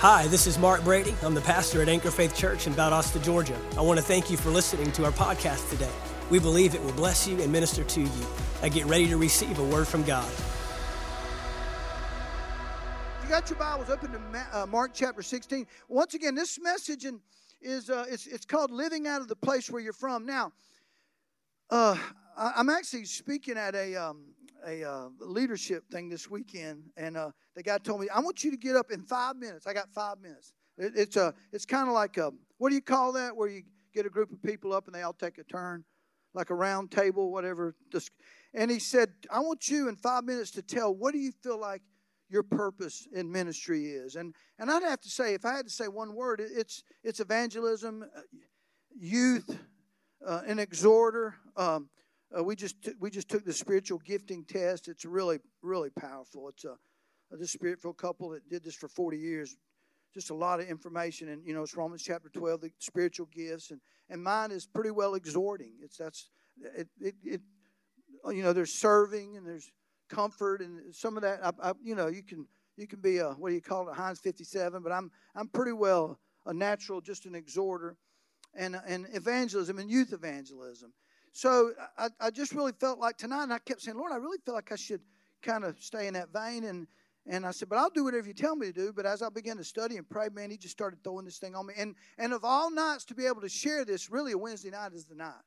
Hi, this is Mark Brady. I'm the pastor at Anchor Faith Church in Valdosta, Georgia. I want to thank you for listening to our podcast today. We believe it will bless you and minister to you. I get ready to receive a word from God. You got your Bibles open to uh, Mark chapter 16. Once again, this message is uh, it's, it's called "Living Out of the Place Where You're From." Now, uh, I'm actually speaking at a um, a uh, leadership thing this weekend, and uh, the guy told me, "I want you to get up in five minutes." I got five minutes. It, it's a, it's kind of like a, what do you call that? Where you get a group of people up and they all take a turn, like a round table, whatever. And he said, "I want you in five minutes to tell what do you feel like your purpose in ministry is." And and I'd have to say, if I had to say one word, it's it's evangelism, uh, youth, uh, an exhorter. Um, uh, we just t- we just took the spiritual gifting test. It's really really powerful. It's a, this spiritual couple that did this for 40 years. Just a lot of information, and you know it's Romans chapter 12, the spiritual gifts, and and mine is pretty well exhorting. It's that's it it, it you know there's serving and there's comfort and some of that. I, I, you know you can you can be a what do you call it Heinz 57, but I'm I'm pretty well a natural, just an exhorter, and and evangelism and youth evangelism. So I, I just really felt like tonight, and I kept saying, Lord, I really feel like I should kind of stay in that vein. And, and I said, but I'll do whatever you tell me to do. But as I began to study and pray, man, he just started throwing this thing on me. And, and of all nights to be able to share this, really a Wednesday night is the night.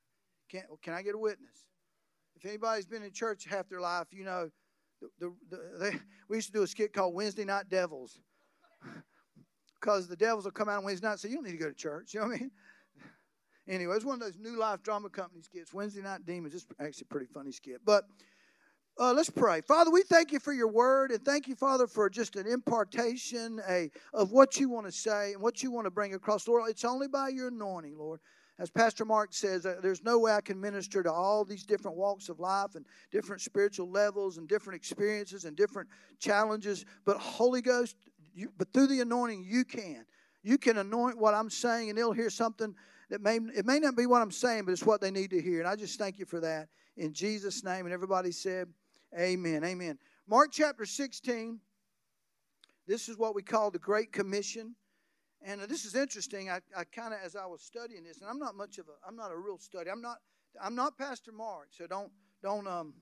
Can, can I get a witness? If anybody's been in church half their life, you know, the, the, the they, we used to do a skit called Wednesday Night Devils. Because the devils will come out on Wednesday night and say, You don't need to go to church. You know what I mean? Anyway, it's one of those new life drama company skits. Wednesday Night Demons. It's actually a pretty funny skit. But uh, let's pray. Father, we thank you for your word and thank you, Father, for just an impartation a, of what you want to say and what you want to bring across. Lord, it's only by your anointing, Lord. As Pastor Mark says, uh, there's no way I can minister to all these different walks of life and different spiritual levels and different experiences and different challenges. But Holy Ghost, you, but through the anointing, you can. You can anoint what I'm saying, and they'll hear something that may it may not be what I'm saying, but it's what they need to hear. And I just thank you for that in Jesus' name. And everybody said, Amen. Amen. Mark chapter 16. This is what we call the Great Commission. And this is interesting. I, I kind of, as I was studying this, and I'm not much of a, I'm not a real study. I'm not, I'm not Pastor Mark, so don't, don't, um,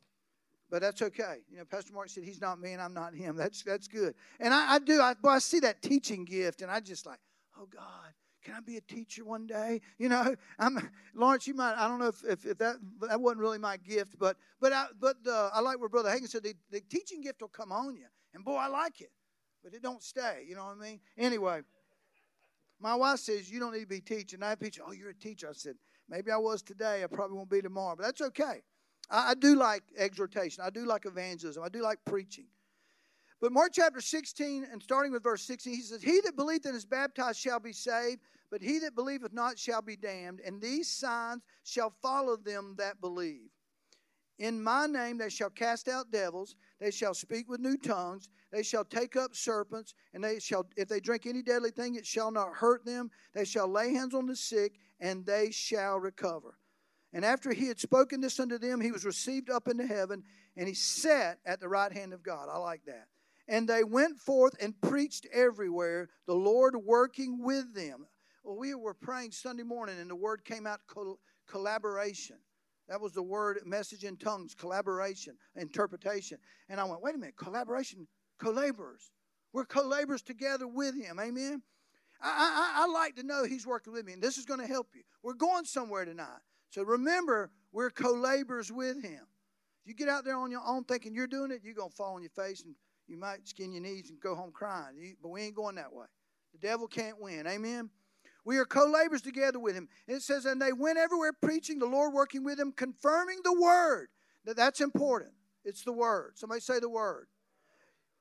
but that's okay. You know, Pastor Mark said he's not me and I'm not him. That's that's good. And I, I do. I, boy, I see that teaching gift, and I just like, oh God, can I be a teacher one day? You know, I'm Lawrence. You might. I don't know if, if, if that that wasn't really my gift, but but I, but uh, I like what Brother Hagin said. The, the teaching gift will come on you, and boy, I like it, but it don't stay. You know what I mean? Anyway, my wife says you don't need to be teaching. I teach. Oh, you're a teacher. I said maybe I was today. I probably won't be tomorrow, but that's okay. I, I do like exhortation. I do like evangelism. I do like preaching. But Mark chapter 16, and starting with verse 16, he says, He that believeth and is baptized shall be saved, but he that believeth not shall be damned. And these signs shall follow them that believe. In my name they shall cast out devils, they shall speak with new tongues, they shall take up serpents, and they shall, if they drink any deadly thing, it shall not hurt them. They shall lay hands on the sick, and they shall recover. And after he had spoken this unto them, he was received up into heaven, and he sat at the right hand of God. I like that. And they went forth and preached everywhere, the Lord working with them. Well, we were praying Sunday morning, and the word came out collaboration. That was the word, message in tongues, collaboration, interpretation. And I went, wait a minute, collaboration, co laborers. We're co laborers together with Him. Amen. I, I, I, like to know He's working with me, and this is going to help you. We're going somewhere tonight. So remember, we're co laborers with Him. If you get out there on your own thinking you're doing it, you're going to fall on your face and you might skin your knees and go home crying. But we ain't going that way. The devil can't win. Amen. We are co laborers together with him. And it says, and they went everywhere preaching, the Lord working with them, confirming the word. Now, that's important. It's the word. Somebody say the word.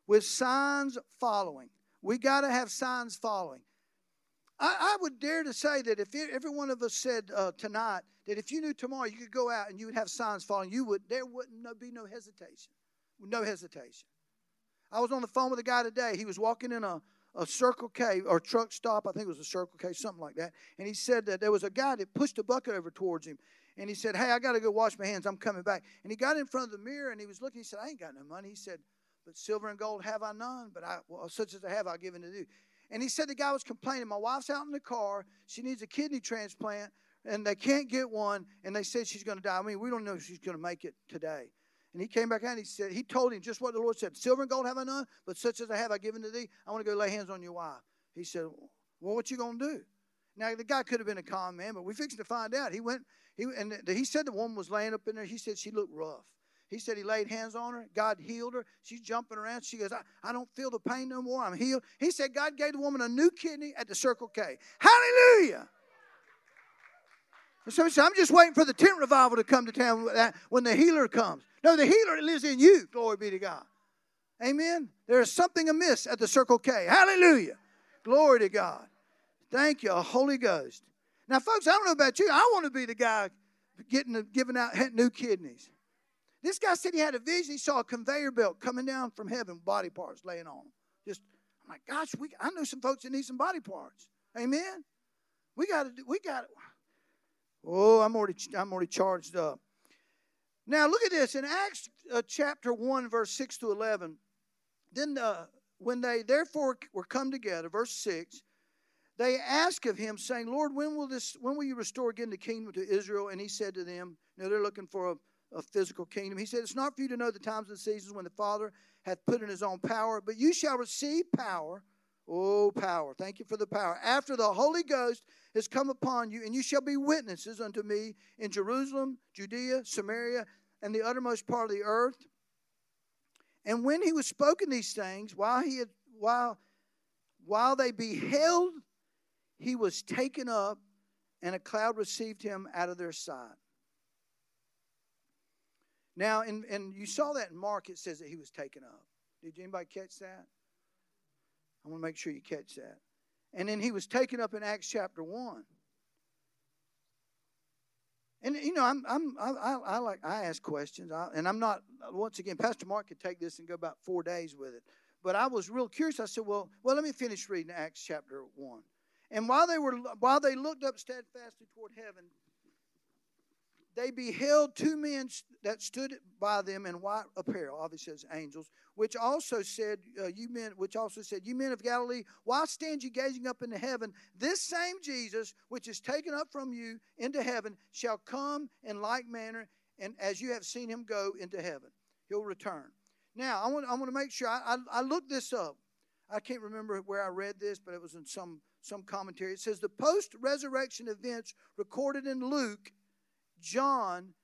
With signs following. We got to have signs following. I, I, would dare to say that if every one of us said uh, tonight that if you knew tomorrow you could go out and you would have signs following, you would there wouldn't be no hesitation. No hesitation. I was on the phone with a guy today. He was walking in a, a Circle K or truck stop. I think it was a Circle K, something like that. And he said that there was a guy that pushed a bucket over towards him. And he said, Hey, I got to go wash my hands. I'm coming back. And he got in front of the mirror and he was looking. He said, I ain't got no money. He said, But silver and gold have I none. But I, well, such as I have, I'll give unto you. And he said the guy was complaining. My wife's out in the car. She needs a kidney transplant, and they can't get one. And they said she's going to die. I mean, we don't know if she's going to make it today. And he came back out and he said, he told him just what the Lord said. Silver and gold have I none, but such as I have I given to thee. I want to go lay hands on your wife. He said, well, what you going to do? Now, the guy could have been a calm man, but we fixed to find out. He went, he, and he said the woman was laying up in there. He said she looked rough. He said he laid hands on her. God healed her. She's jumping around. She goes, I, I don't feel the pain no more. I'm healed. He said God gave the woman a new kidney at the Circle K. Hallelujah. So I'm just waiting for the tent revival to come to town when the healer comes. No, the healer lives in you. Glory be to God. Amen. There is something amiss at the Circle K. Hallelujah. Glory to God. Thank you, Holy Ghost. Now, folks, I don't know about you. I want to be the guy getting giving out new kidneys. This guy said he had a vision. He saw a conveyor belt coming down from heaven, body parts laying on him. Just, I'm like, gosh, we, I know some folks that need some body parts. Amen. We got to, do, we got to. Oh, I'm already, I'm already charged up. Now look at this in Acts uh, chapter one, verse six to eleven. Then, uh, when they therefore were come together, verse six, they asked of him, saying, Lord, when will this, when will you restore again the kingdom to Israel? And he said to them, know, they're looking for a a physical kingdom. He said, It's not for you to know the times and the seasons when the Father hath put in his own power, but you shall receive power. Oh, power. Thank you for the power. After the Holy Ghost has come upon you, and you shall be witnesses unto me in Jerusalem, Judea, Samaria, and the uttermost part of the earth. And when he was spoken these things, while he had while while they beheld, he was taken up, and a cloud received him out of their sight. Now, and, and you saw that in Mark, it says that he was taken up. Did anybody catch that? I want to make sure you catch that. And then he was taken up in Acts chapter 1. And you know, I'm, I'm, I, I like, I ask questions, I, and I'm not. Once again, Pastor Mark could take this and go about four days with it. But I was real curious. I said, well, well, let me finish reading Acts chapter one. And while they were, while they looked up steadfastly toward heaven, they beheld two men that stood by them in white apparel, obviously as angels, which also said, uh, "You men," which also said, "You men of Galilee, why stand you gazing up into heaven? This same Jesus, which is taken up from you into heaven, shall come in like manner, and as you have seen him go into heaven, he'll return." Now, I want I want to make sure I, I, I looked this up. I can't remember where I read this, but it was in some some commentary. It says the post resurrection events recorded in Luke John,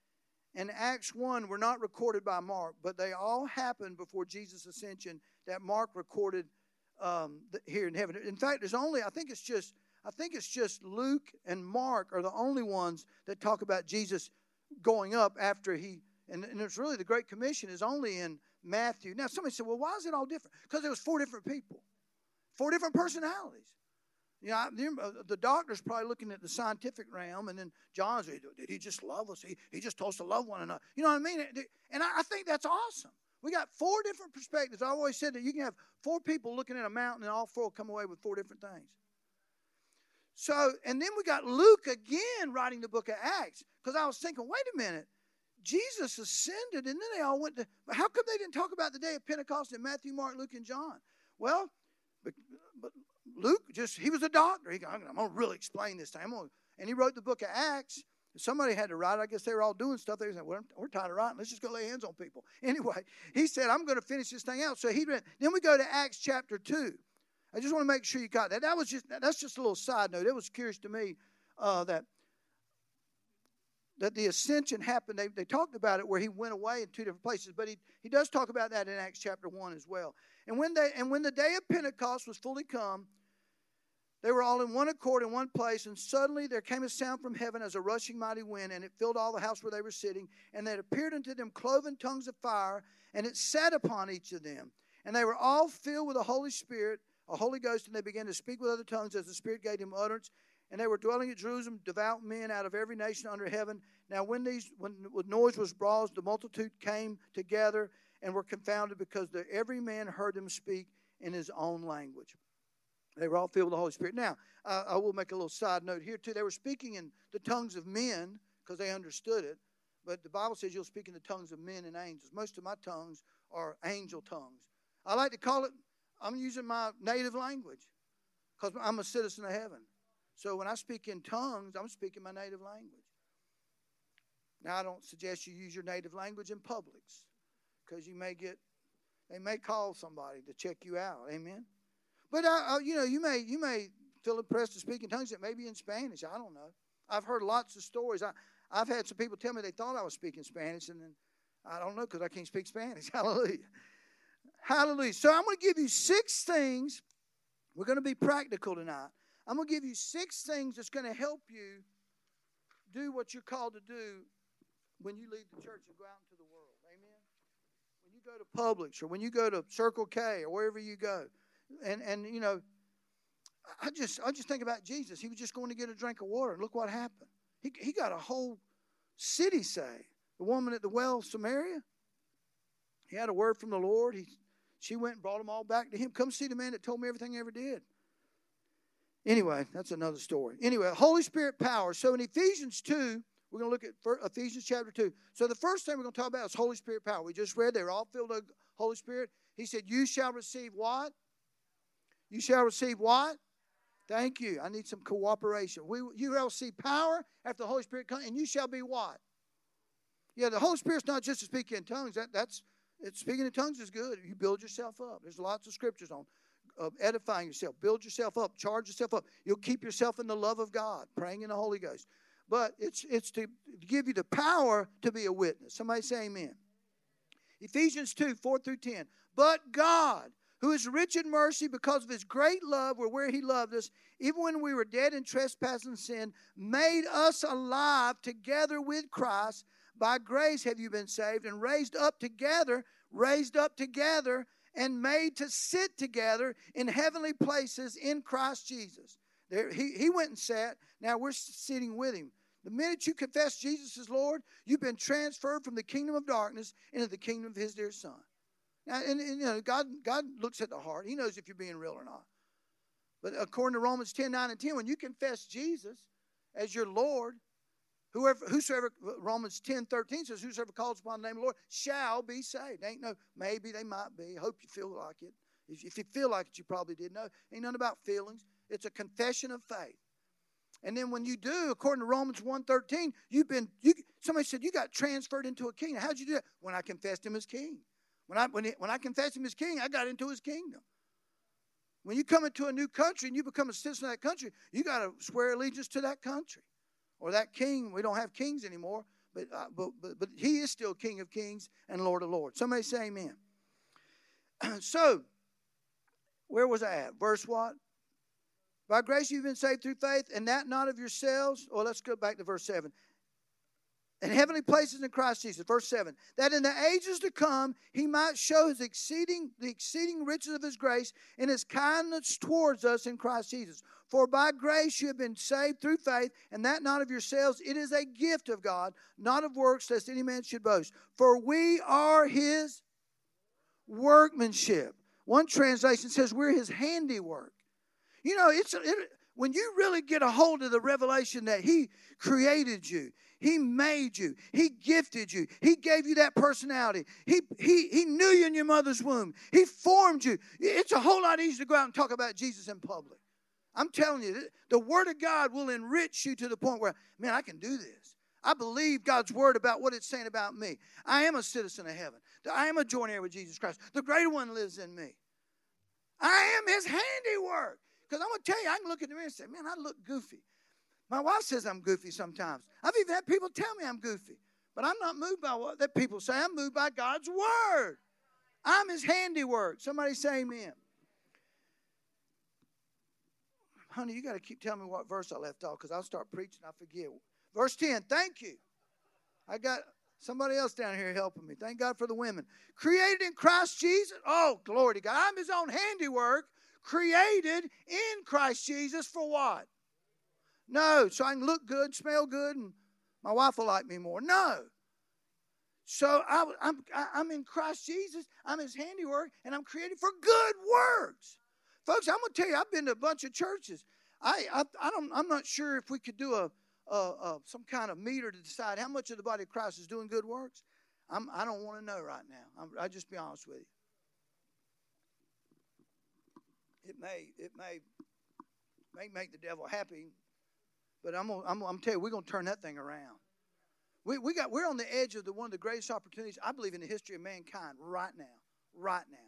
and Acts 1 were not recorded by Mark, but they all happened before Jesus' ascension that Mark recorded um, here in heaven. In fact, there's only, I think it's just, I think it's just Luke and Mark are the only ones that talk about Jesus going up after he, and, and it's really the Great Commission is only in Matthew. Now, somebody said, well, why is it all different? Because there was four different people, four different personalities. You know, uh, the doctor's probably looking at the scientific realm, and then John's, did he just love us? He, he just told us to love one another. You know what I mean? And I, I think that's awesome. We got four different perspectives. I always said that you can have four people looking at a mountain, and all four come away with four different things. So, and then we got Luke again writing the book of Acts, because I was thinking, wait a minute. Jesus ascended, and then they all went to. How come they didn't talk about the day of Pentecost in Matthew, Mark, Luke, and John? Well, Luke just, he was a doctor. He, I'm going to really explain this time. And he wrote the book of Acts. Somebody had to write. I guess they were all doing stuff. They said, well, we're tired of writing. Let's just go lay hands on people. Anyway, he said, I'm going to finish this thing out. So he. Then we go to Acts chapter 2. I just want to make sure you got that. That was just, that's just a little side note. It was curious to me uh, that that the ascension happened. They, they talked about it where he went away in two different places, but he, he does talk about that in Acts chapter 1 as well. And when, they, and when the day of Pentecost was fully come, they were all in one accord in one place, and suddenly there came a sound from heaven as a rushing mighty wind, and it filled all the house where they were sitting. And there appeared unto them cloven tongues of fire, and it sat upon each of them. And they were all filled with the Holy Spirit, a Holy Ghost, and they began to speak with other tongues as the Spirit gave them utterance. And they were dwelling at Jerusalem, devout men out of every nation under heaven. Now, when these when noise was brought, the multitude came together and were confounded because every man heard them speak in his own language. They were all filled with the Holy Spirit. Now, uh, I will make a little side note here, too. They were speaking in the tongues of men because they understood it. But the Bible says you'll speak in the tongues of men and angels. Most of my tongues are angel tongues. I like to call it, I'm using my native language. because I'm a citizen of heaven. So when I speak in tongues, I'm speaking my native language. Now, I don't suggest you use your native language in Publix because you may get, they may call somebody to check you out. Amen. But I, I, you know, you may you may feel impressed to speak in tongues that may be in Spanish. I don't know. I've heard lots of stories. I, I've had some people tell me they thought I was speaking Spanish, and then I don't know because I can't speak Spanish. Hallelujah. Hallelujah. So I'm going to give you six things. We're going to be practical tonight. I'm going to give you six things that's going to help you do what you're called to do when you leave the church and go out into the world. Amen. When you go to Publix or when you go to Circle K or wherever you go, and and you know, I just I just think about Jesus. He was just going to get a drink of water, and look what happened. He he got a whole city saved. The woman at the well, Samaria. He had a word from the Lord. He she went and brought them all back to him. Come see the man that told me everything he ever did. Anyway, that's another story. Anyway, Holy Spirit power. So in Ephesians 2, we're going to look at Ephesians chapter 2. So the first thing we're going to talk about is Holy Spirit power. We just read they are all filled with Holy Spirit. He said, You shall receive what? You shall receive what? Thank you. I need some cooperation. We, you shall receive power after the Holy Spirit comes, and you shall be what? Yeah, the Holy Spirit's not just to speak in tongues. That, that's it's, speaking in tongues is good. You build yourself up. There's lots of scriptures on of edifying yourself. Build yourself up. Charge yourself up. You'll keep yourself in the love of God, praying in the Holy Ghost. But it's it's to give you the power to be a witness. Somebody say amen. Ephesians 2, 4 through 10. But God, who is rich in mercy because of his great love, or where he loved us, even when we were dead in trespass and sin, made us alive together with Christ. By grace have you been saved and raised up together, raised up together and made to sit together in heavenly places in Christ Jesus. There, he, he went and sat. Now we're sitting with him. The minute you confess Jesus as Lord, you've been transferred from the kingdom of darkness into the kingdom of his dear son. And, and, you know, God, God looks at the heart. He knows if you're being real or not. But according to Romans 10, 9, and 10, when you confess Jesus as your Lord, Whoever, whosoever, Romans 10 13 says, Whosoever calls upon the name of the Lord shall be saved. Ain't no, maybe they might be. Hope you feel like it. If, if you feel like it, you probably did. No, ain't nothing about feelings. It's a confession of faith. And then when you do, according to Romans 13, you've been, you, somebody said you got transferred into a king. How'd you do that? When I confessed him as king. When I, when, he, when I confessed him as king, I got into his kingdom. When you come into a new country and you become a citizen of that country, you got to swear allegiance to that country or that king. We don't have kings anymore, but, uh, but, but, but he is still King of kings and Lord of lords. Somebody say amen. so, where was I at? Verse what? By grace you've been saved through faith, and that not of yourselves. Or let's go back to verse 7 in heavenly places in Christ Jesus. Verse 7 that in the ages to come he might show his exceeding the exceeding riches of his grace and his kindness towards us in Christ Jesus. For by grace you have been saved through faith, and that not of yourselves, it is a gift of God, not of works, lest any man should boast. For we are his workmanship. One translation says we're his handiwork. You know, it's it, when you really get a hold of the revelation that he created you he made you. He gifted you. He gave you that personality. He, he, he knew you in your mother's womb. He formed you. It's a whole lot easier to go out and talk about Jesus in public. I'm telling you, the Word of God will enrich you to the point where, man, I can do this. I believe God's Word about what it's saying about me. I am a citizen of heaven. I am a joint heir with Jesus Christ. The greater one lives in me. I am His handiwork. Because I'm going to tell you, I can look in the mirror and say, man, I look goofy. My wife says I'm goofy sometimes. I've even had people tell me I'm goofy. But I'm not moved by what that people say. I'm moved by God's word. I'm his handiwork. Somebody say amen. Honey, you got to keep telling me what verse I left off because I'll start preaching. I forget. Verse 10. Thank you. I got somebody else down here helping me. Thank God for the women. Created in Christ Jesus. Oh, glory to God. I'm his own handiwork. Created in Christ Jesus for what? No, so I can look good, smell good, and my wife will like me more. No. So I, am I'm, I'm in Christ Jesus. I'm His handiwork, and I'm created for good works. Folks, I'm going to tell you, I've been to a bunch of churches. I, I, I don't, I'm not sure if we could do a, a, a, some kind of meter to decide how much of the body of Christ is doing good works. I'm, I don't want to know right now. I'm, I'll just be honest with you. It may, it may May make the devil happy, but I'm gonna, I'm, I'm tell you, we're gonna turn that thing around. We, we got we're on the edge of the one of the greatest opportunities I believe in the history of mankind right now. Right now.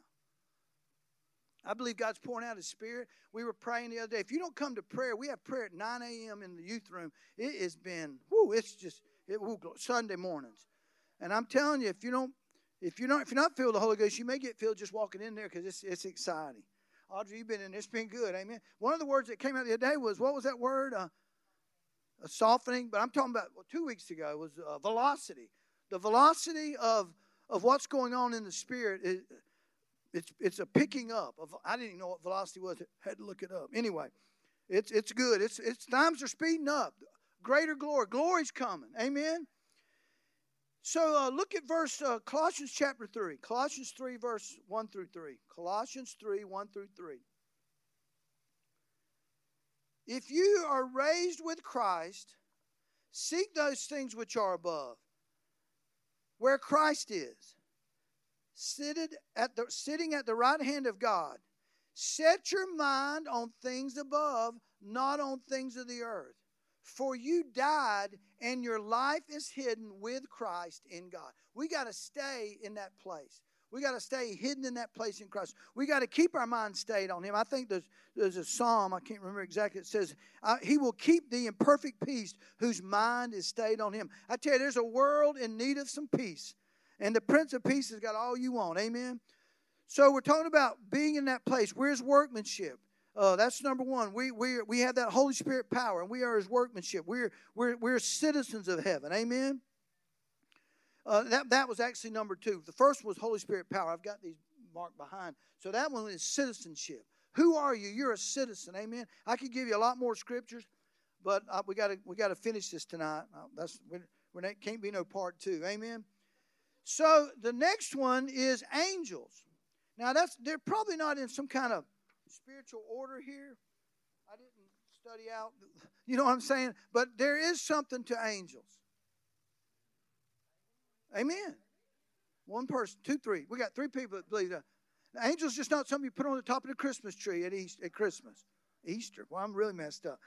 I believe God's pouring out His Spirit. We were praying the other day. If you don't come to prayer, we have prayer at 9 a.m. in the youth room. It has been, whoo, it's just it, whoo, Sunday mornings. And I'm telling you, if you don't, if you're not, if you're not filled with the Holy Ghost, you may get filled just walking in there because it's it's exciting. Audrey, you've been in. It's been good. Amen. One of the words that came out the other day was what was that word? Uh, a softening. But I'm talking about well, two weeks ago was uh, velocity. The velocity of of what's going on in the spirit is it's it's a picking up of I didn't even know what velocity was. I had to look it up. Anyway, it's it's good. It's it's times are speeding up. Greater glory. Glory's coming. Amen. So uh, look at verse uh, Colossians chapter 3. Colossians 3, verse 1 through 3. Colossians 3, 1 through 3. If you are raised with Christ, seek those things which are above, where Christ is, seated at the, sitting at the right hand of God. Set your mind on things above, not on things of the earth. For you died, and your life is hidden with Christ in God. We got to stay in that place. We got to stay hidden in that place in Christ. We got to keep our mind stayed on Him. I think there's, there's a psalm, I can't remember exactly, it says, uh, He will keep thee in perfect peace whose mind is stayed on Him. I tell you, there's a world in need of some peace, and the Prince of Peace has got all you want. Amen? So we're talking about being in that place. Where's workmanship? Uh, that's number one. We, we, we have that Holy Spirit power, and we are His workmanship. We're, we're, we're citizens of heaven. Amen? Uh, that, that was actually number two. The first was Holy Spirit power. I've got these marked behind. So that one is citizenship. Who are you? You're a citizen. Amen. I could give you a lot more scriptures, but uh, we got to we got to finish this tonight. Uh, that's we can't be no part two. Amen. So the next one is angels. Now that's they're probably not in some kind of spiritual order here. I didn't study out, you know what I'm saying? But there is something to angels. Amen. One person, two, three. We got three people that believe that. The angel's just not something you put on the top of the Christmas tree at, East, at Christmas. Easter. Well, I'm really messed up.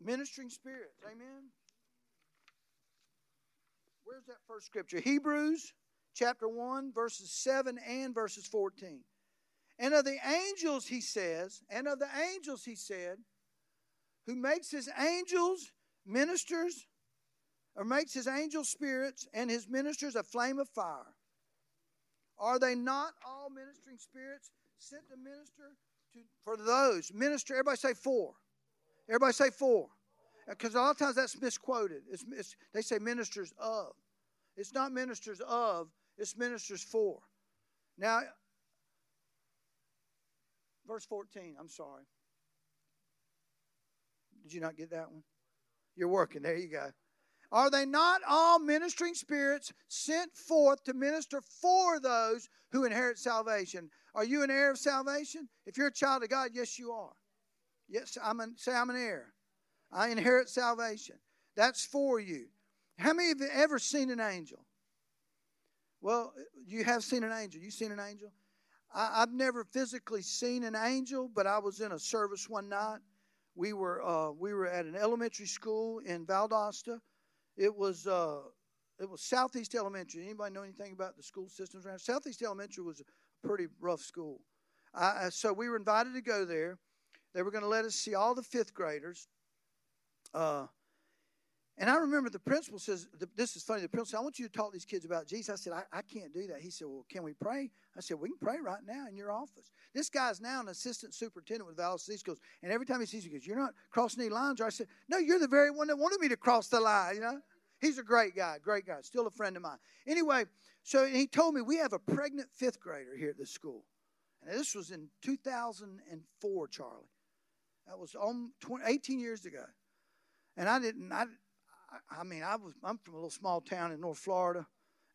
Ministering spirits. Amen. Where's that first scripture? Hebrews chapter 1, verses 7 and verses 14. And of the angels, he says, and of the angels, he said, who makes his angels ministers, or makes his angel spirits and his ministers a flame of fire. Are they not all ministering spirits sent to minister to, for those? Minister, everybody say four. Everybody say four. Uh, because a lot of times that's misquoted. It's, it's, they say ministers of. It's not ministers of, it's ministers for. Now, verse 14, I'm sorry. Did you not get that one? You're working. There you go. Are they not all ministering spirits sent forth to minister for those who inherit salvation? Are you an heir of salvation? If you're a child of God, yes, you are. Yes, I'm an, say I'm an heir. I inherit salvation. That's for you. How many of you ever seen an angel? Well, you have seen an angel. You seen an angel? I, have never physically seen an angel, but I was in a service one night. We were uh, we were at an elementary school in Valdosta. It was uh, it was Southeast Elementary. Anybody know anything about the school systems around? Southeast Elementary was a pretty rough school. I, so we were invited to go there. They were going to let us see all the fifth graders. Uh, and I remember the principal says, This is funny. The principal said, I want you to talk to these kids about Jesus. I said, I, I can't do that. He said, Well, can we pray? I said, We can pray right now in your office. This guy's now an assistant superintendent with Valdosta East Goes, and every time he sees me, he goes, You're not crossing any lines. Or I said, No, you're the very one that wanted me to cross the line, you know? He's a great guy, great guy, still a friend of mine. Anyway, so he told me we have a pregnant fifth grader here at the school. And this was in 2004, Charlie. That was 20, 18 years ago. And I didn't, I, I mean, I was I'm from a little small town in North Florida,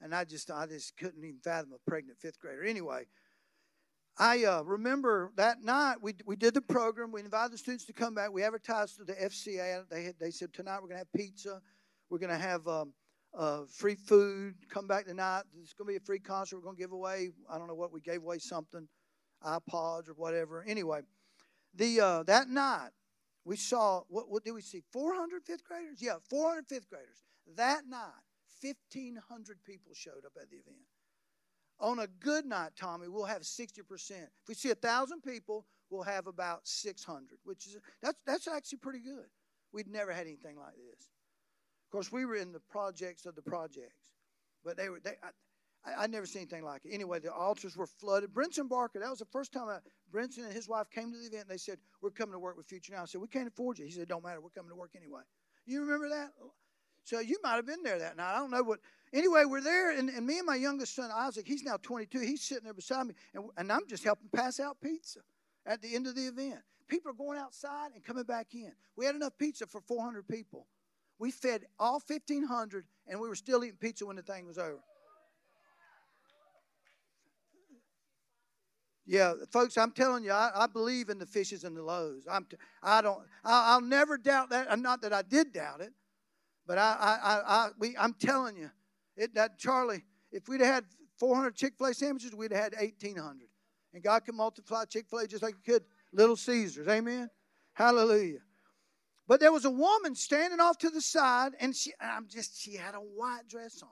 and I just I just couldn't even fathom a pregnant fifth grader. Anyway, I uh, remember that night we we did the program. We invited the students to come back. We advertised to the FCA. They had, they said tonight we're going to have pizza. We're going to have um, uh, free food. Come back tonight. It's going to be a free concert. We're going to give away. I don't know what we gave away something. iPods or whatever. Anyway, the uh, that night we saw what, what did we see? 400 fifth graders? Yeah, 400 fifth graders. That night, 1,500 people showed up at the event. On a good night, Tommy, we'll have 60%. If we see 1,000 people, we'll have about 600, which is that's that's actually pretty good. We'd never had anything like this. Of course, we were in the projects of the projects, but they were they. I'd never seen anything like it. Anyway, the altars were flooded. Brinson Barker, that was the first time I, Brinson and his wife came to the event. And they said, "We're coming to work with Future Now." I said, "We can't afford you." He said, "Don't matter. We're coming to work anyway." You remember that? So you might have been there that night. I don't know what. Anyway, we're there, and, and me and my youngest son Isaac, he's now 22. He's sitting there beside me, and, and I'm just helping pass out pizza at the end of the event. People are going outside and coming back in. We had enough pizza for 400 people. We fed all 1,500, and we were still eating pizza when the thing was over. Yeah, folks, I'm telling you, I, I believe in the fishes and the loaves. I'm, t- I don't, I, will never doubt that. Not that I did doubt it, but I, I, I, we, I'm telling you, it, that Charlie, if we'd had 400 Chick-fil-A sandwiches, we'd have had 1,800. And God can multiply Chick-fil-A just like He could Little Caesars. Amen. Hallelujah. But there was a woman standing off to the side, and she, I'm just, she had a white dress on.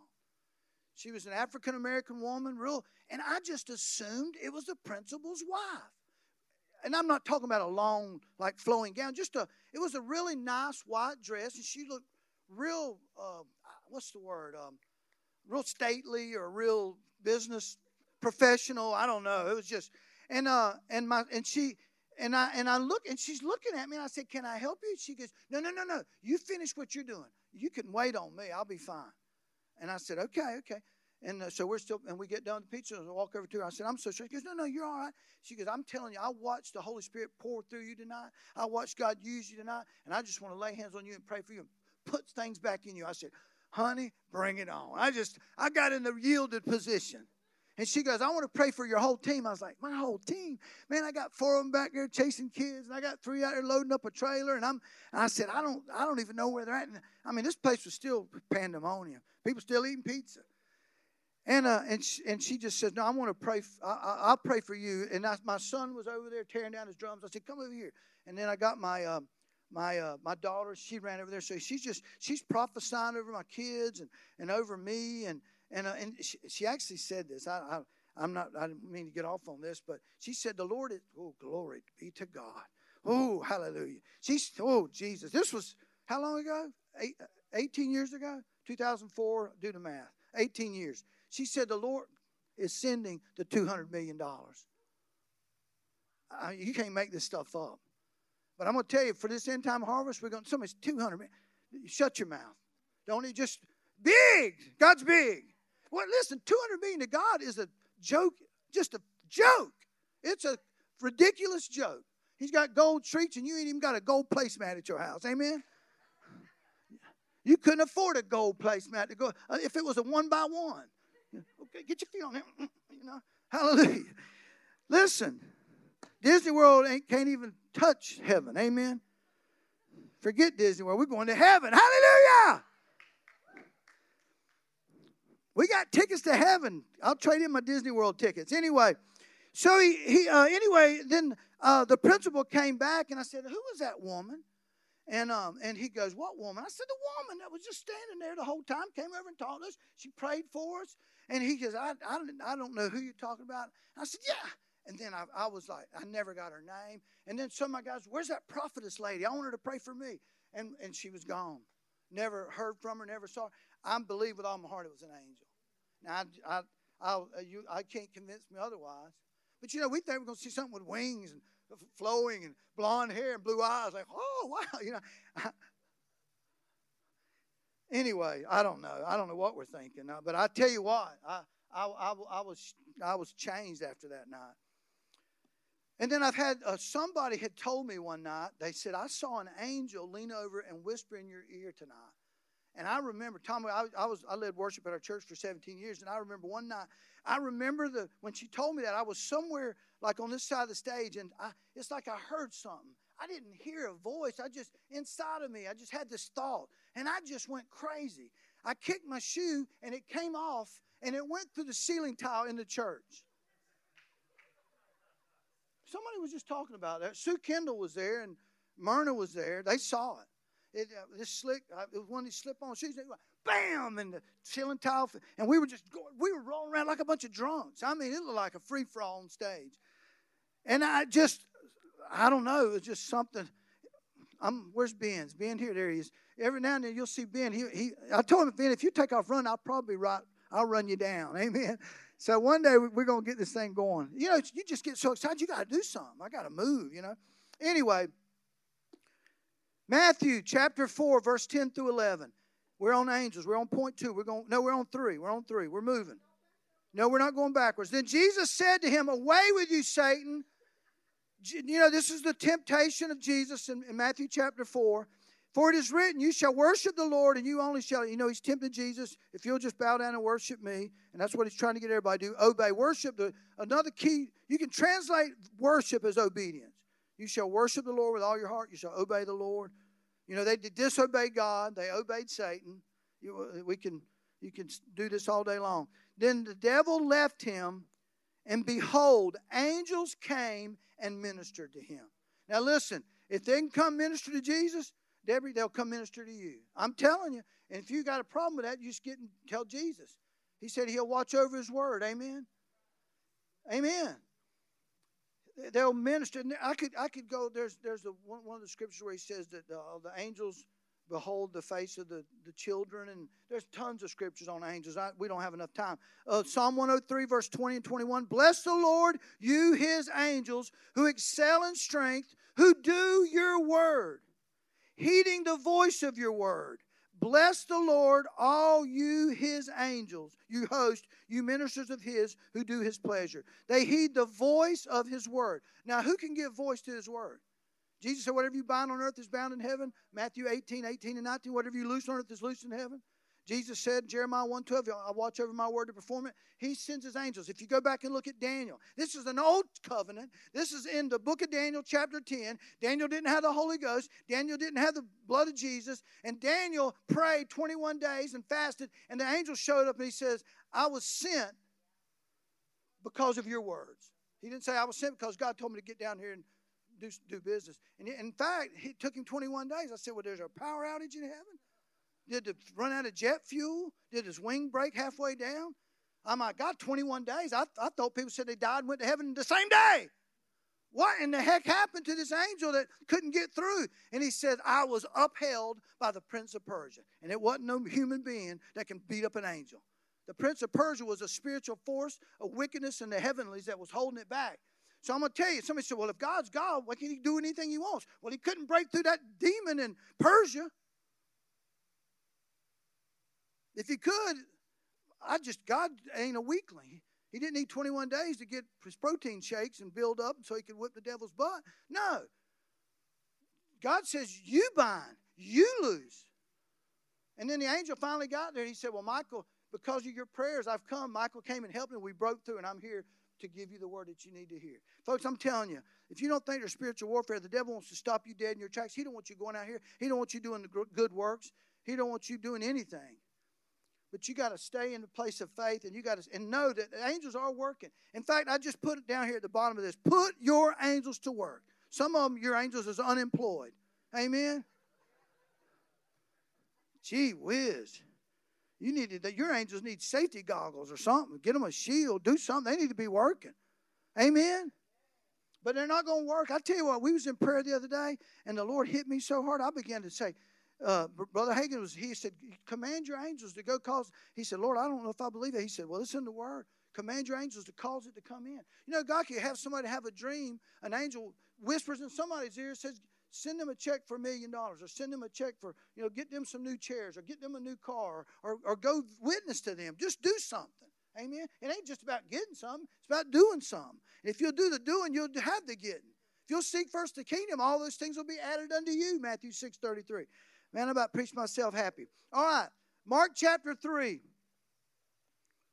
She was an African American woman, real, and I just assumed it was the principal's wife. And I'm not talking about a long, like flowing gown, just a, it was a really nice white dress, and she looked real, uh, what's the word, um, real stately or real business professional. I don't know. It was just, and uh, and my, and she, and I and I look and she's looking at me and I said, "Can I help you?" She goes, "No, no, no, no. You finish what you're doing. You can wait on me. I'll be fine." And I said, "Okay, okay." And uh, so we're still, and we get done with the pizza, and I walk over to her. I said, I'm so sorry. She goes, No, no, you're all right. She goes, I'm telling you, I watched the Holy Spirit pour through you tonight. I watched God use you tonight, and I just want to lay hands on you and pray for you and put things back in you. I said, Honey, bring it on. I just, I got in the yielded position. And she goes, I want to pray for your whole team. I was like, my whole team? Man, I got four of them back there chasing kids, and I got three out there loading up a trailer. And I'm and I said, I don't I don't even know where they're at. And, I mean, this place was still pandemonium. People still eating pizza. And uh, and she, and she just says, no, I want to pray. F- I, will pray for you. And I, my son was over there tearing down his drums. I said, come over here. And then I got my uh, my uh, my daughter. She ran over there. So she's just she's prophesying over my kids and and over me and and, uh, and she, she, actually said this. I, I, am not, I didn't mean to get off on this, but she said, The Lord is, oh, glory be to God. Oh, hallelujah. She's, oh, Jesus. This was how long ago? Eight, 18 years ago? 2004, do the math. 18 years. She said, The Lord is sending the $200 million. I, you can't make this stuff up. But I'm going to tell you, for this end time harvest, we're going to, somebody's 200 million. Shut your mouth. Don't you just, big. God's big. Well, listen, 200 million to God is a joke, just a joke. It's a ridiculous joke. He's got gold streets and you ain't even got a gold placemat at your house. Amen? You couldn't afford a gold placemat to go uh, if it was a one by one. Get your feet on there. You know, hallelujah. Listen, Disney World ain't, can't even touch heaven. Amen. Forget Disney World. We're going to heaven. Hallelujah. We got tickets to heaven. I'll trade in my Disney World tickets. Anyway, so he, he uh, anyway, then uh, the principal came back and I said, Who was that woman? And um, and he goes, What woman? I said, The woman that was just standing there the whole time, came over and taught us. She prayed for us. And he goes, I, I, I don't know who you're talking about. I said, Yeah. And then I, I was like, I never got her name. And then some of my guys, Where's that prophetess lady? I want her to pray for me. And and she was gone. Never heard from her, never saw her. I believe with all my heart it was an angel. Now, I, I, I, you, I can't convince me otherwise. But you know, we think we're going to see something with wings and flowing and blonde hair and blue eyes. Like, oh, wow. You know. anyway, I don't know. I don't know what we're thinking. Uh, but I tell you what, I, I, I, I, was, I was changed after that night. And then I've had uh, somebody had told me one night, they said, I saw an angel lean over and whisper in your ear tonight. And I remember, Tommy, I, I, was I led worship at our church for 17 years, and I remember one night, I remember the when she told me that I was somewhere like on this side of the stage, and I, it's like I heard something. I didn't hear a voice. I just inside of me, I just had this thought, and I just went crazy. I kicked my shoe, and it came off, and it went through the ceiling tile in the church. somebody was just talking about that. Sue Kendall was there and Myrna was there. They saw it. It, uh, this slick, uh, it was one of these slip-on shoes. Bam, and the ceiling tile, and we were just going, we were rolling around like a bunch of drunks. I mean, it looked like a free for all on stage. And I just, I don't know, it was just something. I'm, where's Ben's? Ben here, there he is. Every now and then you'll see Ben. He, he, I told him, Ben, if you take off running, I'll probably right, I'll run you down. Amen. So one day we're going to get this thing going. You know, you just get so excited, you got to do something. I got to move, you know. Anyway, Matthew chapter 4, verse 10 through 11. We're on angels. We're on point two. We're going, no, we're on three. We're on three. We're moving. No, we're not going backwards. Then Jesus said to him, Away with you, Satan. You know, this is the temptation of Jesus in, in Matthew chapter 4. For it is written, You shall worship the Lord, and you only shall. You know, he's tempting Jesus. If you'll just bow down and worship me, and that's what he's trying to get everybody to do obey. Worship, the, another key, you can translate worship as obedience. You shall worship the Lord with all your heart. You shall obey the Lord. You know, they disobeyed God, they obeyed Satan. You, uh, we can, you can do this all day long. Then the devil left him, and behold, angels came and ministered to him. Now, listen, if they can come minister to Jesus, Debbie, they'll come minister to you. I'm telling you. And if you got a problem with that, you just get and tell Jesus. He said he'll watch over his word. Amen. Amen they'll minister. And I could I could go. There's there's a, one, one of the scriptures where he says that uh, the angels behold the face of the, the children and there's tons of scriptures on angels I, we don't have enough time uh, psalm 103 verse 20 and 21 bless the lord you his angels who excel in strength who do your word heeding the voice of your word Bless the Lord, all you his angels, you host, you ministers of his who do his pleasure. They heed the voice of his word. Now, who can give voice to his word? Jesus said, Whatever you bind on earth is bound in heaven. Matthew 18, 18 and 19. Whatever you loose on earth is loosed in heaven. Jesus said, Jeremiah 112, I watch over my word to perform it. He sends his angels. If you go back and look at Daniel, this is an old covenant. This is in the book of Daniel, chapter 10. Daniel didn't have the Holy Ghost. Daniel didn't have the blood of Jesus. And Daniel prayed 21 days and fasted. And the angel showed up and he says, I was sent because of your words. He didn't say, I was sent because God told me to get down here and do, do business. And in fact, it took him 21 days. I said, Well, there's a power outage in heaven. Did it run out of jet fuel? Did his wing break halfway down? Oh my God, 21 days. I, I thought people said they died and went to heaven the same day. What in the heck happened to this angel that couldn't get through? And he said, I was upheld by the prince of Persia. And it wasn't no human being that can beat up an angel. The prince of Persia was a spiritual force of wickedness in the heavenlies that was holding it back. So I'm going to tell you, somebody said, well, if God's God, why can't he do anything he wants? Well, he couldn't break through that demon in Persia. If he could, I just, God ain't a weakling. He didn't need 21 days to get his protein shakes and build up so he could whip the devil's butt. No. God says, You bind, you lose. And then the angel finally got there. He said, Well, Michael, because of your prayers, I've come. Michael came and helped me. We broke through, and I'm here to give you the word that you need to hear. Folks, I'm telling you, if you don't think there's spiritual warfare, the devil wants to stop you dead in your tracks. He don't want you going out here. He don't want you doing the good works. He don't want you doing anything. But you got to stay in the place of faith and you got to and know that the angels are working. In fact, I just put it down here at the bottom of this. Put your angels to work. Some of them, your angels is unemployed. Amen. Gee whiz. You need to, your angels need safety goggles or something. Get them a shield. Do something. They need to be working. Amen. But they're not going to work. I tell you what, we was in prayer the other day, and the Lord hit me so hard. I began to say, uh, Brother Hagin was, he said, command your angels to go cause. He said, Lord, I don't know if I believe it. He said, well, it's in the word. Command your angels to cause it to come in. You know, God can have somebody have a dream. An angel whispers in somebody's ear, says, send them a check for a million dollars or send them a check for, you know, get them some new chairs or get them a new car or, or go witness to them. Just do something. Amen. It ain't just about getting some, it's about doing some. if you'll do the doing, you'll have the getting. If you'll seek first the kingdom, all those things will be added unto you, Matthew 6 33. Man, I'm about to preach myself happy. All right, Mark chapter 3.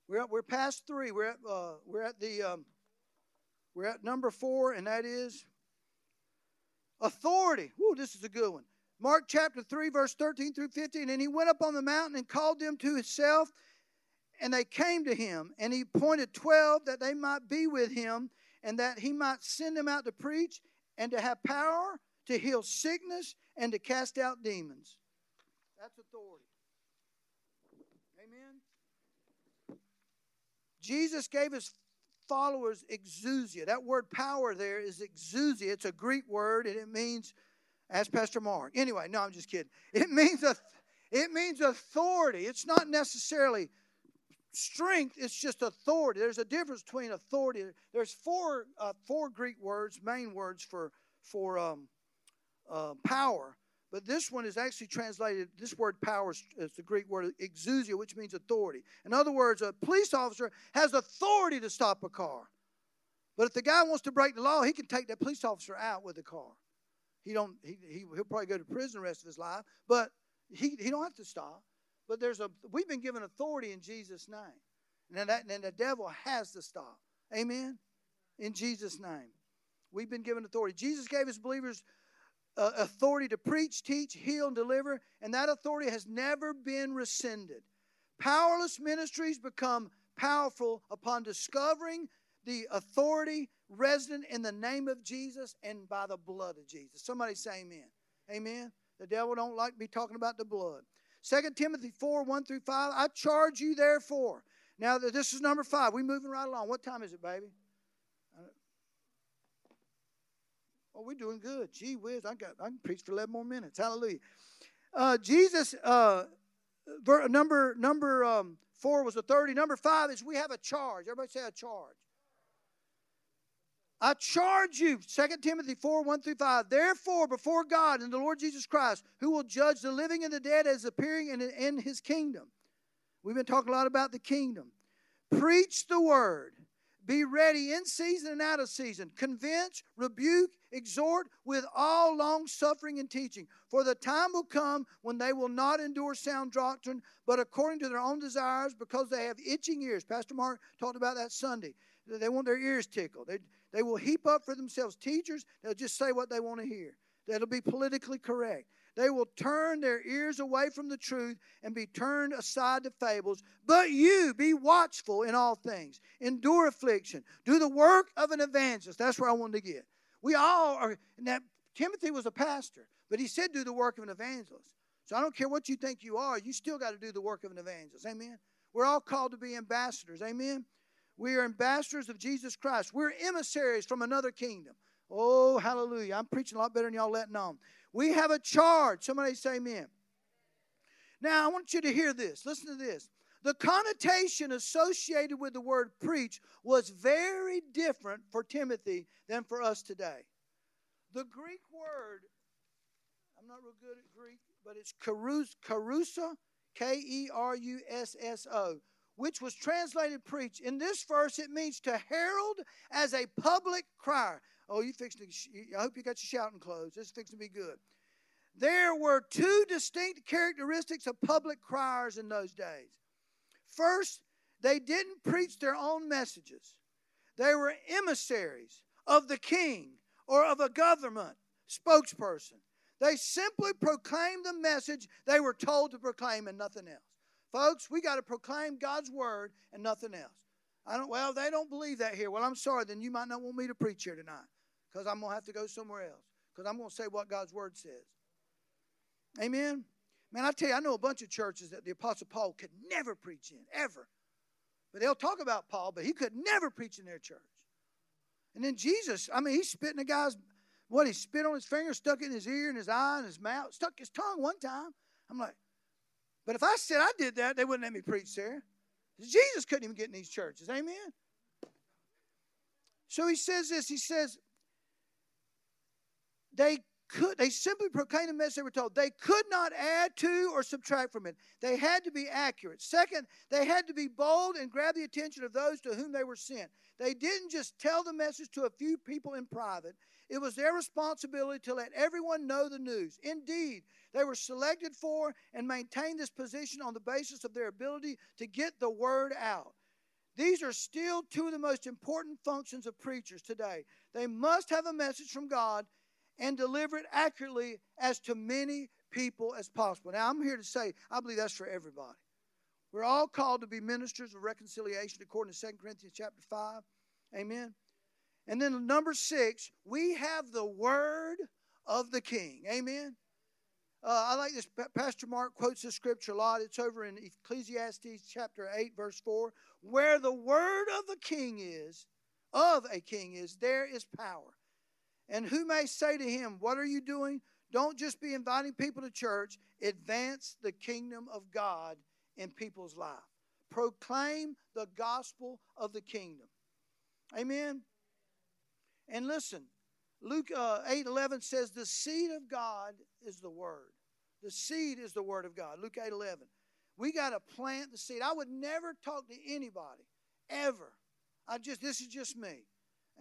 We're, we're past 3. We're at, uh, we're at the um, we're at number 4, and that is authority. Ooh, this is a good one. Mark chapter 3, verse 13 through 15. And he went up on the mountain and called them to himself, and they came to him. And he appointed 12 that they might be with him, and that he might send them out to preach and to have power to heal sickness and to cast out demons. That's authority. Amen. Jesus gave his followers exousia. That word power there is exousia. It's a Greek word and it means, ask Pastor Mark. Anyway, no, I'm just kidding. It means a, it means authority. It's not necessarily strength it's just authority there's a difference between authority there's four uh, four greek words main words for for um, uh, power but this one is actually translated this word power is, the greek word exousia which means authority in other words a police officer has authority to stop a car but if the guy wants to break the law he can take that police officer out with the car he don't he, he, he'll probably go to prison the rest of his life but he, he don't have to stop but there's a we've been given authority in Jesus' name. And that and the devil has to stop. Amen. In Jesus' name. We've been given authority. Jesus gave his believers uh, authority to preach, teach, heal, and deliver, and that authority has never been rescinded. Powerless ministries become powerful upon discovering the authority resident in the name of Jesus and by the blood of Jesus. Somebody say amen. Amen. The devil don't like me talking about the blood. 2 Timothy 4 1 through 5. I charge you therefore. Now, this is number five. we moving right along. What time is it, baby? Oh, we're doing good. Gee whiz, I got I can preach for 11 more minutes. Hallelujah. Uh, Jesus, uh, number number um, four was a 30. Number five is we have a charge. Everybody say a charge. I charge you, 2 Timothy 4 1 through 5. Therefore, before God and the Lord Jesus Christ, who will judge the living and the dead as appearing in, in his kingdom. We've been talking a lot about the kingdom. Preach the word. Be ready in season and out of season. Convince, rebuke, exhort with all long suffering and teaching. For the time will come when they will not endure sound doctrine, but according to their own desires, because they have itching ears. Pastor Mark talked about that Sunday. They want their ears tickled. They, they will heap up for themselves teachers. They'll just say what they want to hear. That'll be politically correct. They will turn their ears away from the truth and be turned aside to fables. But you be watchful in all things, endure affliction, do the work of an evangelist. That's where I wanted to get. We all are. Now, Timothy was a pastor, but he said, do the work of an evangelist. So I don't care what you think you are, you still got to do the work of an evangelist. Amen. We're all called to be ambassadors. Amen. We are ambassadors of Jesus Christ. We're emissaries from another kingdom. Oh, hallelujah. I'm preaching a lot better than y'all letting on. We have a charge. Somebody say amen. Now, I want you to hear this. Listen to this. The connotation associated with the word preach was very different for Timothy than for us today. The Greek word, I'm not real good at Greek, but it's kerusso, K E R U S S O which was translated preach. In this verse, it means to herald as a public crier. Oh, you fixing to, I hope you got your shouting clothes. This is fixing to be good. There were two distinct characteristics of public criers in those days. First, they didn't preach their own messages, they were emissaries of the king or of a government spokesperson. They simply proclaimed the message they were told to proclaim and nothing else. Folks, we got to proclaim God's word and nothing else. I don't, well, they don't believe that here. Well, I'm sorry, then you might not want me to preach here tonight because I'm going to have to go somewhere else because I'm going to say what God's word says. Amen? Man, I tell you, I know a bunch of churches that the Apostle Paul could never preach in, ever. But they'll talk about Paul, but he could never preach in their church. And then Jesus, I mean, he's spitting a guy's, what, he spit on his finger, stuck it in his ear and his eye and his mouth, stuck his tongue one time. I'm like, but if I said I did that, they wouldn't let me preach there. Jesus couldn't even get in these churches. Amen. So he says this. He says, they could they simply proclaimed the message they were told. They could not add to or subtract from it. They had to be accurate. Second, they had to be bold and grab the attention of those to whom they were sent. They didn't just tell the message to a few people in private. It was their responsibility to let everyone know the news. Indeed, they were selected for and maintained this position on the basis of their ability to get the word out. These are still two of the most important functions of preachers today. They must have a message from God and deliver it accurately as to many people as possible. Now, I'm here to say, I believe that's for everybody. We're all called to be ministers of reconciliation according to 2 Corinthians chapter 5. Amen. And then number six, we have the word of the king. Amen. Uh, I like this. Pastor Mark quotes the scripture a lot. It's over in Ecclesiastes chapter 8, verse 4. Where the word of the king is, of a king is, there is power. And who may say to him, What are you doing? Don't just be inviting people to church, advance the kingdom of God in people's life. Proclaim the gospel of the kingdom. Amen. And listen, Luke uh, 8 11 says, The seed of God is the word. The seed is the word of God. Luke 8 11. We got to plant the seed. I would never talk to anybody, ever. I just, this is just me.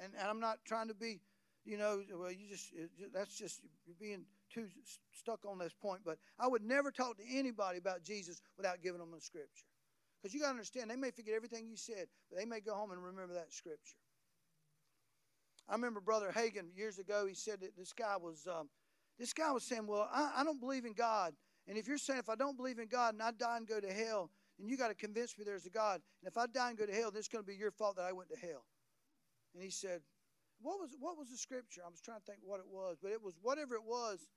And, and I'm not trying to be, you know, well, you just, that's just being too stuck on this point. But I would never talk to anybody about Jesus without giving them a scripture. Because you got to understand, they may forget everything you said, but they may go home and remember that scripture. I remember Brother Hagin years ago. He said that this guy was um, this guy was saying, "Well, I, I don't believe in God, and if you're saying if I don't believe in God and I die and go to hell, then you got to convince me there's a God. And if I die and go to hell, then it's going to be your fault that I went to hell." And he said, "What was what was the scripture? I was trying to think what it was, but it was whatever it was.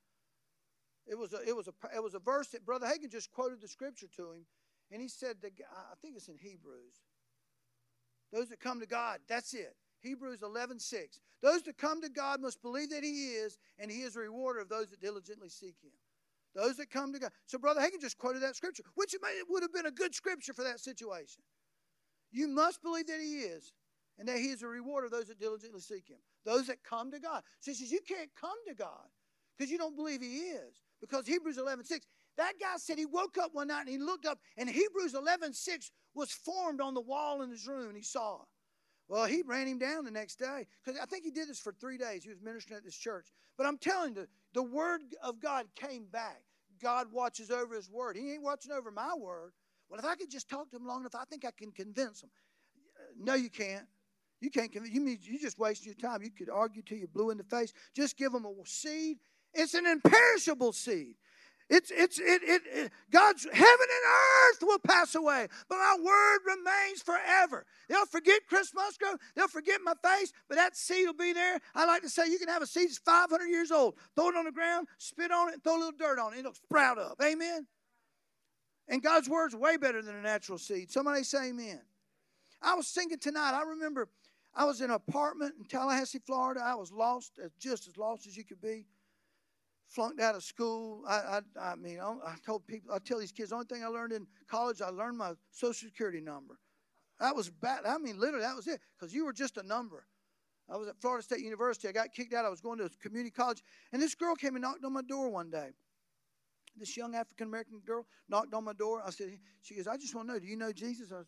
It was a it was a it was a verse that Brother Hagin just quoted the scripture to him, and he said, the, I think it's in Hebrews. Those that come to God, that's it. Hebrews 11, 6. Those that come to God must believe that He is, and He is a rewarder of those that diligently seek Him. Those that come to God. So, Brother Hagin just quoted that scripture, which it would have been a good scripture for that situation. You must believe that He is, and that He is a rewarder of those that diligently seek Him. Those that come to God. So He says, You can't come to God because you don't believe He is. Because Hebrews 11, 6, that guy said he woke up one night and he looked up, and Hebrews 11, 6 was formed on the wall in his room, and he saw. Well, he ran him down the next day because I think he did this for three days. He was ministering at this church. But I'm telling you, the word of God came back. God watches over his word. He ain't watching over my word. Well, if I could just talk to him long enough, I think I can convince him. Uh, no, you can't. You can't convince. You mean you just wasting your time. You could argue till you're blue in the face. Just give them a seed. It's an imperishable seed. It's, it's, it, it, it, God's heaven and earth will pass away, but our word remains forever. They'll forget Chris Musgrove, they'll forget my face, but that seed will be there. I like to say you can have a seed that's 500 years old, throw it on the ground, spit on it, and throw a little dirt on it. It'll sprout up. Amen? And God's word's way better than a natural seed. Somebody say amen. I was thinking tonight, I remember I was in an apartment in Tallahassee, Florida. I was lost, just as lost as you could be flunked out of school. I, I, I mean, I told people, I tell these kids, the only thing I learned in college, I learned my social security number. That was bad. I mean, literally, that was it, because you were just a number. I was at Florida State University. I got kicked out. I was going to community college, and this girl came and knocked on my door one day. This young African American girl knocked on my door. I said, she goes, I just want to know, do you know Jesus? I was,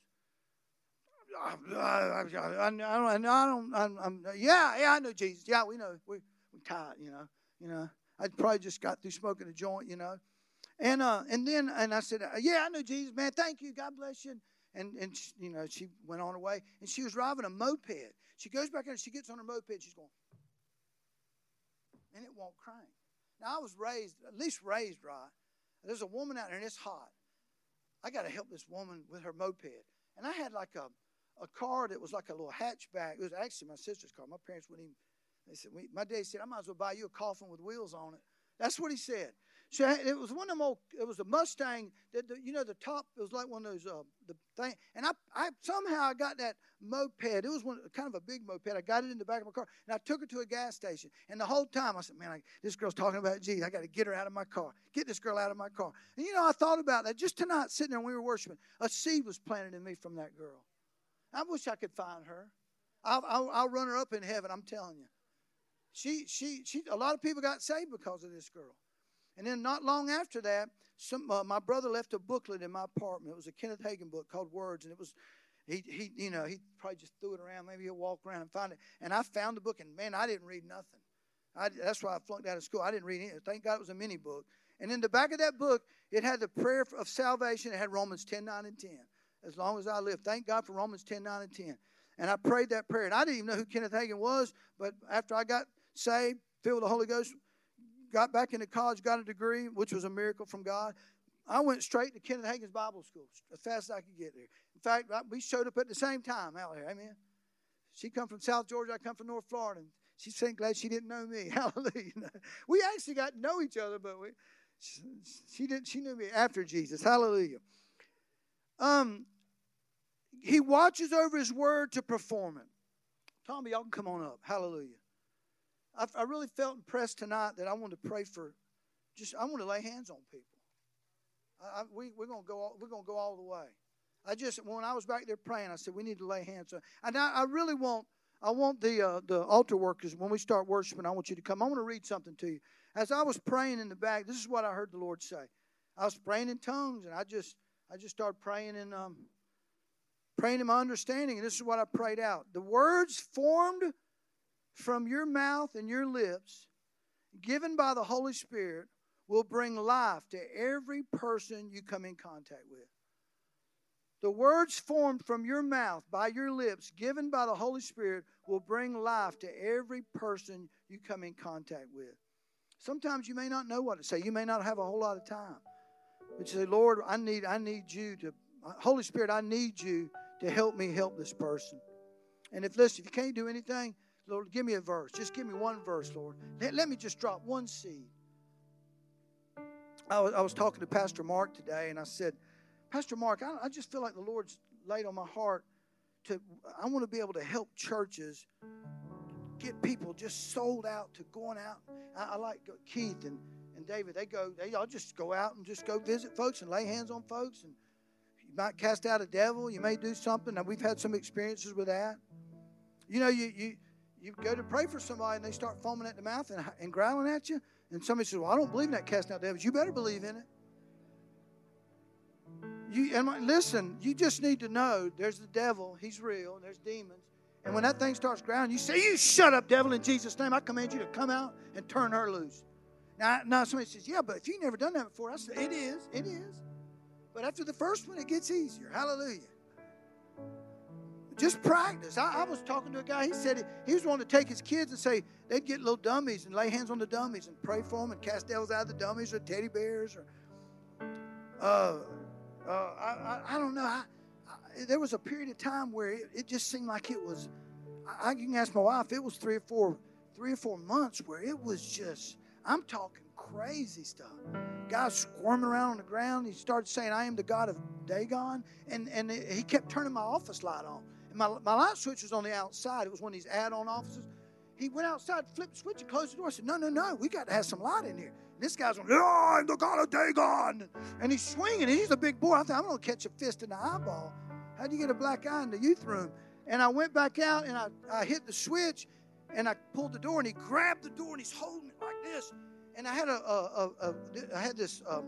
I, don't, I don't, I'm, I'm, yeah, yeah, I know Jesus. Yeah, we know. We, we tied, you know, you know. I probably just got through smoking a joint, you know. And uh, and then and I said, uh, yeah, I know Jesus, man. Thank you, God bless you. And and she, you know she went on her way, and she was driving a moped. She goes back and she gets on her moped. She's going, and it won't crank. Now I was raised, at least raised right. There's a woman out there, and it's hot. I got to help this woman with her moped, and I had like a a car that was like a little hatchback. It was actually my sister's car. My parents wouldn't even they said, we, my dad said, I might as well buy you a coffin with wheels on it. That's what he said. So it was one of them old, it was a Mustang that, the, you know, the top, it was like one of those, uh, the thing. And I, I somehow I got that moped. It was one, kind of a big moped. I got it in the back of my car and I took it to a gas station. And the whole time I said, man, I, this girl's talking about Jesus. I got to get her out of my car. Get this girl out of my car. And you know, I thought about that just tonight sitting there when we were worshiping. A seed was planted in me from that girl. I wish I could find her. I'll, I'll, I'll run her up in heaven, I'm telling you. She, she, she, a lot of people got saved because of this girl. And then not long after that, some, uh, my brother left a booklet in my apartment. It was a Kenneth Hagin book called Words, and it was, he, he, you know, he probably just threw it around. Maybe he'll walk around and find it. And I found the book, and man, I didn't read nothing. I, that's why I flunked out of school. I didn't read it. Thank God it was a mini book. And in the back of that book, it had the prayer of salvation. It had Romans 10, 9, and 10. As long as I live. Thank God for Romans 10, 9, and 10. And I prayed that prayer. And I didn't even know who Kenneth Hagin was, but after I got saved, filled with the Holy Ghost, got back into college, got a degree, which was a miracle from God. I went straight to Kenneth Hagin's Bible School as fast as I could get there. In fact, we showed up at the same time out. Amen. She come from South Georgia. I come from North Florida. And she's saying glad she didn't know me. Hallelujah. We actually got to know each other, but we, she, she didn't. She knew me after Jesus. Hallelujah. Um, he watches over his word to perform it. Tommy, y'all can come on up. Hallelujah. I, I really felt impressed tonight that I wanted to pray for. Just I want to lay hands on people. I, we, we're gonna go. All, we're gonna go all the way. I just when I was back there praying, I said we need to lay hands on. And I, I really want. I want the uh, the altar workers when we start worshiping. I want you to come. I want to read something to you. As I was praying in the back, this is what I heard the Lord say. I was praying in tongues, and I just I just started praying in um, praying in my understanding, and this is what I prayed out. The words formed from your mouth and your lips, given by the Holy Spirit, will bring life to every person you come in contact with. The words formed from your mouth by your lips, given by the Holy Spirit, will bring life to every person you come in contact with. Sometimes you may not know what to say. You may not have a whole lot of time. But you say, Lord, I need, I need you to, Holy Spirit, I need you to help me help this person. And if, listen, if you can't do anything, Lord, give me a verse. Just give me one verse, Lord. Let, let me just drop one seed. I was, I was talking to Pastor Mark today, and I said, Pastor Mark, I, I just feel like the Lord's laid on my heart to, I want to be able to help churches get people just sold out to going out. I, I like Keith and, and David. They go, they all just go out and just go visit folks and lay hands on folks. And might cast out a devil. You may do something. And we've had some experiences with that. You know, you, you, you go to pray for somebody and they start foaming at the mouth and, and growling at you. And somebody says, Well, I don't believe in that casting out devils. You better believe in it. You, and listen, you just need to know there's the devil, he's real, there's demons. And when that thing starts growling, you say, You shut up, devil, in Jesus' name. I command you to come out and turn her loose. Now, now somebody says, Yeah, but if you've never done that before, I said, It is, it is. But after the first one, it gets easier. Hallelujah. Just practice. I, I, was talking to a guy. He said he was wanting to take his kids and say they'd get little dummies and lay hands on the dummies and pray for them and cast devils out of the dummies or teddy bears or. Uh, uh, I, I, I, don't know. I, there was a period of time where it, it just seemed like it was. I, can ask my wife. It was three or four, three or four months where it was just. I'm talking crazy stuff. Guys squirming around on the ground. He started saying, "I am the God of Dagon," and and he kept turning my office light on. And my, my light switch was on the outside. It was one of these add-on offices. He went outside, flipped the switch, and closed the door. I said, No, no, no, we got to have some light in here. And this guy's going, Oh, I'm the God of Dagon. And he's swinging, he's a big boy. I thought, I'm going to catch a fist in the eyeball. How do you get a black eye in the youth room? And I went back out, and I, I hit the switch, and I pulled the door, and he grabbed the door, and he's holding it like this. And I had a, a, a, a I had this um,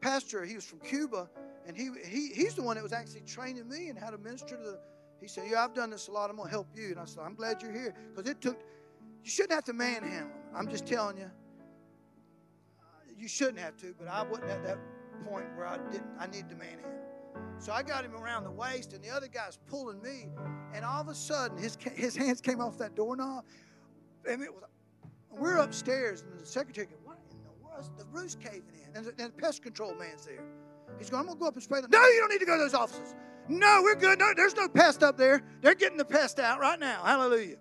pastor. He was from Cuba, and he, he he's the one that was actually training me and how to minister to the he said, Yeah, I've done this a lot. I'm to help you. And I said, I'm glad you're here. Because it took, you shouldn't have to manhandle. I'm just telling you. You shouldn't have to, but I wasn't at that point where I didn't, I needed to manhandle. So I got him around the waist, and the other guy's pulling me. And all of a sudden, his, his hands came off that doorknob. And it was, we're upstairs, and the secretary goes, What in the world? The roof's caving in. And the, and the pest control man's there. He's going, I'm going to go up and spray them. No, you don't need to go to those offices. No, we're good. No, there's no pest up there. They're getting the pest out right now. Hallelujah.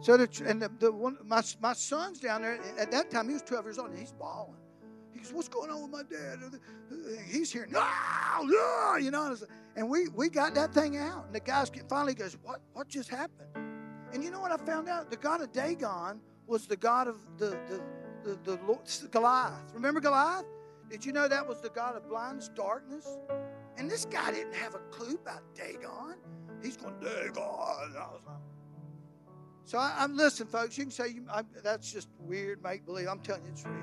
So, the, and the, the one, my, my son's down there. At that time, he was 12 years old, and he's bawling. He goes, "What's going on with my dad?" He's here. No, no, you know. And we we got that thing out, and the guy finally goes, "What? What just happened?" And you know what I found out? The God of Dagon was the God of the the the, the, the Goliath. Remember Goliath? Did you know that was the God of blindness, darkness? And this guy didn't have a clue about Dagon. He's going, Dagon. So I, am listen, folks. You can say you, I, that's just weird, make believe. I'm telling you, it's real.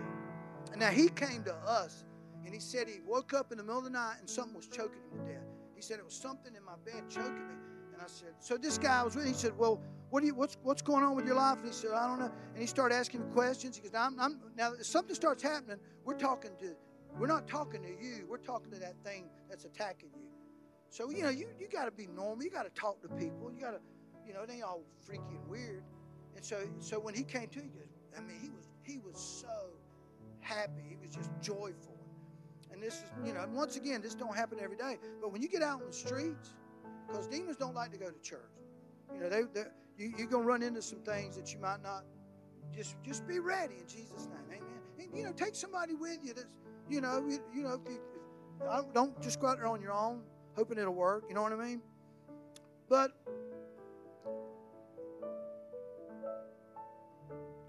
And now he came to us, and he said he woke up in the middle of the night and something was choking him to death. He said it was something in my bed choking me. And I said, so this guy was with. He said, well, what do you, what's what's going on with your life? And he said, I don't know. And he started asking questions. He goes, now, I'm, I'm, now something starts happening, we're talking to we're not talking to you. We're talking to that thing that's attacking you. So, you know, you, you got to be normal. You got to talk to people. You got to, you know, ain't all freaky and weird. And so, so when he came to, he goes, I mean, he was, he was so happy. He was just joyful. And this is, you know, once again, this don't happen every day. But when you get out on the streets, because demons don't like to go to church. You know, they, you, you're gonna run into some things that you might not. Just just be ready in Jesus' name, Amen. And, you know, take somebody with you that's you know you, you know if you, if, don't just go out there on your own hoping it'll work. You know what I mean? But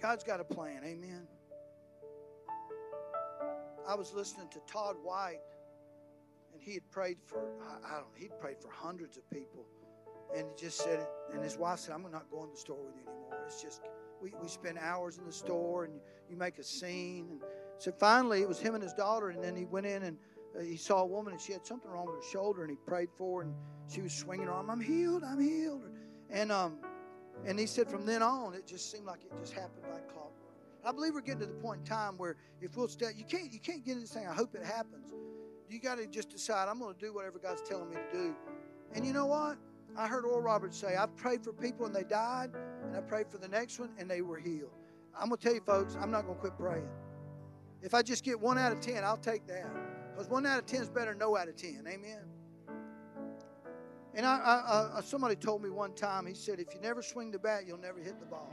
God's got a plan. Amen. I was listening to Todd White, and he had prayed for, I, don't know, he'd prayed for hundreds of people. And he just said, and his wife said, I'm not going to the store with you anymore. It's just, we, we spend hours in the store and you, you make a scene. And so finally, it was him and his daughter, and then he went in and uh, he saw a woman and she had something wrong with her shoulder, and he prayed for her, and she was swinging her arm, I'm healed, I'm healed. And, um, and he said from then on, it just seemed like it just happened like clockwork. I believe we're getting to the point in time where if we'll stay, you can't you can't get into saying, I hope it happens. You got to just decide, I'm going to do whatever God's telling me to do. And you know what? I heard Oral Roberts say, I've prayed for people and they died, and I prayed for the next one and they were healed. I'm going to tell you, folks, I'm not going to quit praying. If I just get one out of 10, I'll take that. Because one out of 10 is better than no out of 10. Amen. And I, I, I, somebody told me one time, he said, if you never swing the bat, you'll never hit the ball.